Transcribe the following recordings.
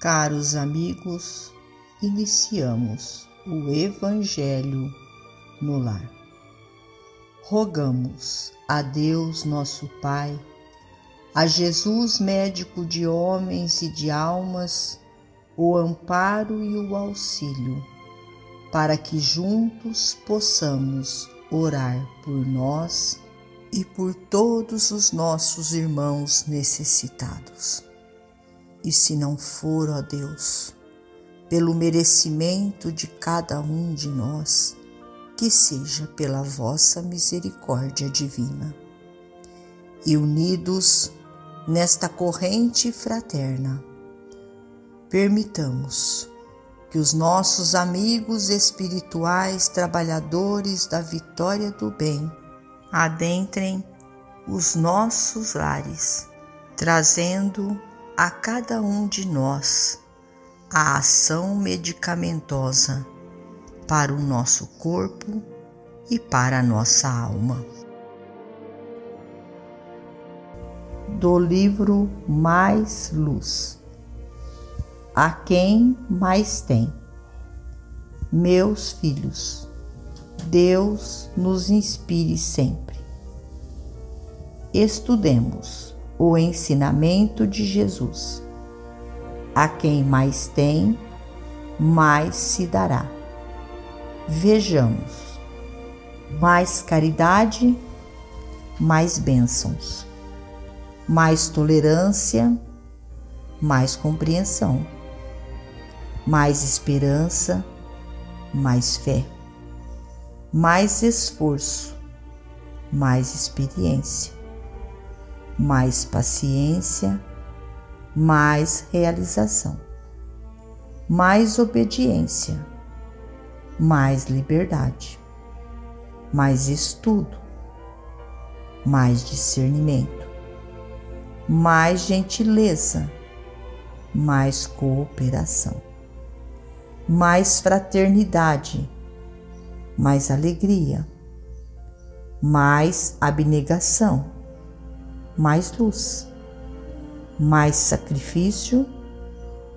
Caros amigos, iniciamos o Evangelho no Lar. Rogamos a Deus, nosso Pai, a Jesus, médico de homens e de almas, o amparo e o auxílio, para que juntos possamos orar por nós e por todos os nossos irmãos necessitados. E se não for, ó Deus, pelo merecimento de cada um de nós, que seja pela vossa misericórdia divina. E unidos nesta corrente fraterna, permitamos que os nossos amigos espirituais, trabalhadores da vitória do bem, adentrem os nossos lares, trazendo a cada um de nós a ação medicamentosa para o nosso corpo e para a nossa alma. Do livro Mais Luz. A quem mais tem? Meus filhos, Deus nos inspire sempre. Estudemos o ensinamento de Jesus. A quem mais tem, mais se dará. Vejamos: mais caridade, mais bênçãos, mais tolerância, mais compreensão, mais esperança, mais fé, mais esforço, mais experiência mais paciência, mais realização, mais obediência, mais liberdade, mais estudo, mais discernimento, mais gentileza, mais cooperação, mais fraternidade, mais alegria, mais abnegação mais luz, mais sacrifício,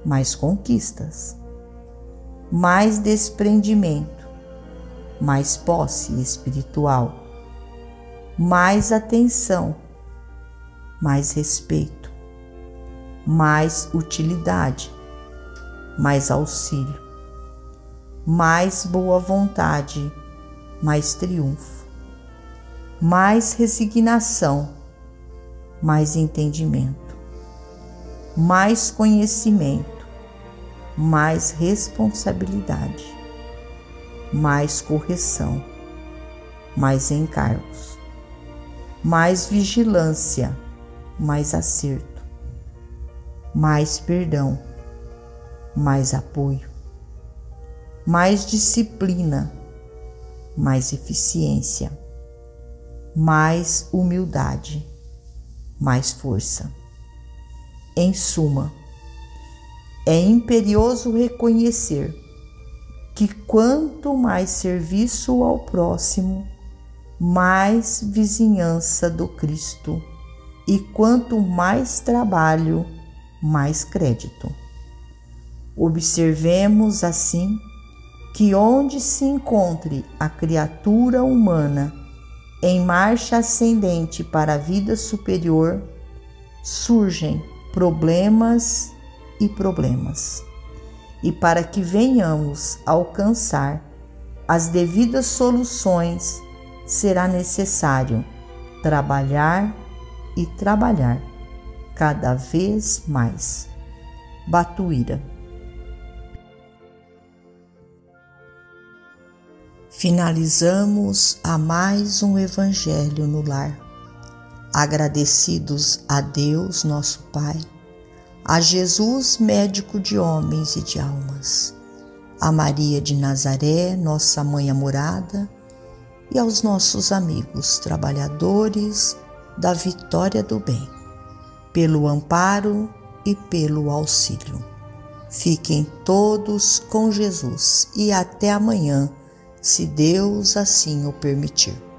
mais conquistas, mais desprendimento, mais posse espiritual, mais atenção, mais respeito, mais utilidade, mais auxílio, mais boa vontade, mais triunfo, mais resignação mais entendimento, mais conhecimento, mais responsabilidade, mais correção, mais encargos, mais vigilância, mais acerto, mais perdão, mais apoio, mais disciplina, mais eficiência, mais humildade mais força. Em suma, é imperioso reconhecer que quanto mais serviço ao próximo, mais vizinhança do Cristo, e quanto mais trabalho, mais crédito. Observemos assim que onde se encontre a criatura humana em marcha ascendente para a vida superior, surgem problemas e problemas. E para que venhamos alcançar as devidas soluções, será necessário trabalhar e trabalhar cada vez mais. Batuíra Finalizamos a mais um Evangelho no lar, agradecidos a Deus, nosso Pai, a Jesus, médico de homens e de almas, a Maria de Nazaré, nossa mãe amorada, e aos nossos amigos trabalhadores da vitória do bem, pelo amparo e pelo auxílio. Fiquem todos com Jesus e até amanhã se Deus assim o permitir.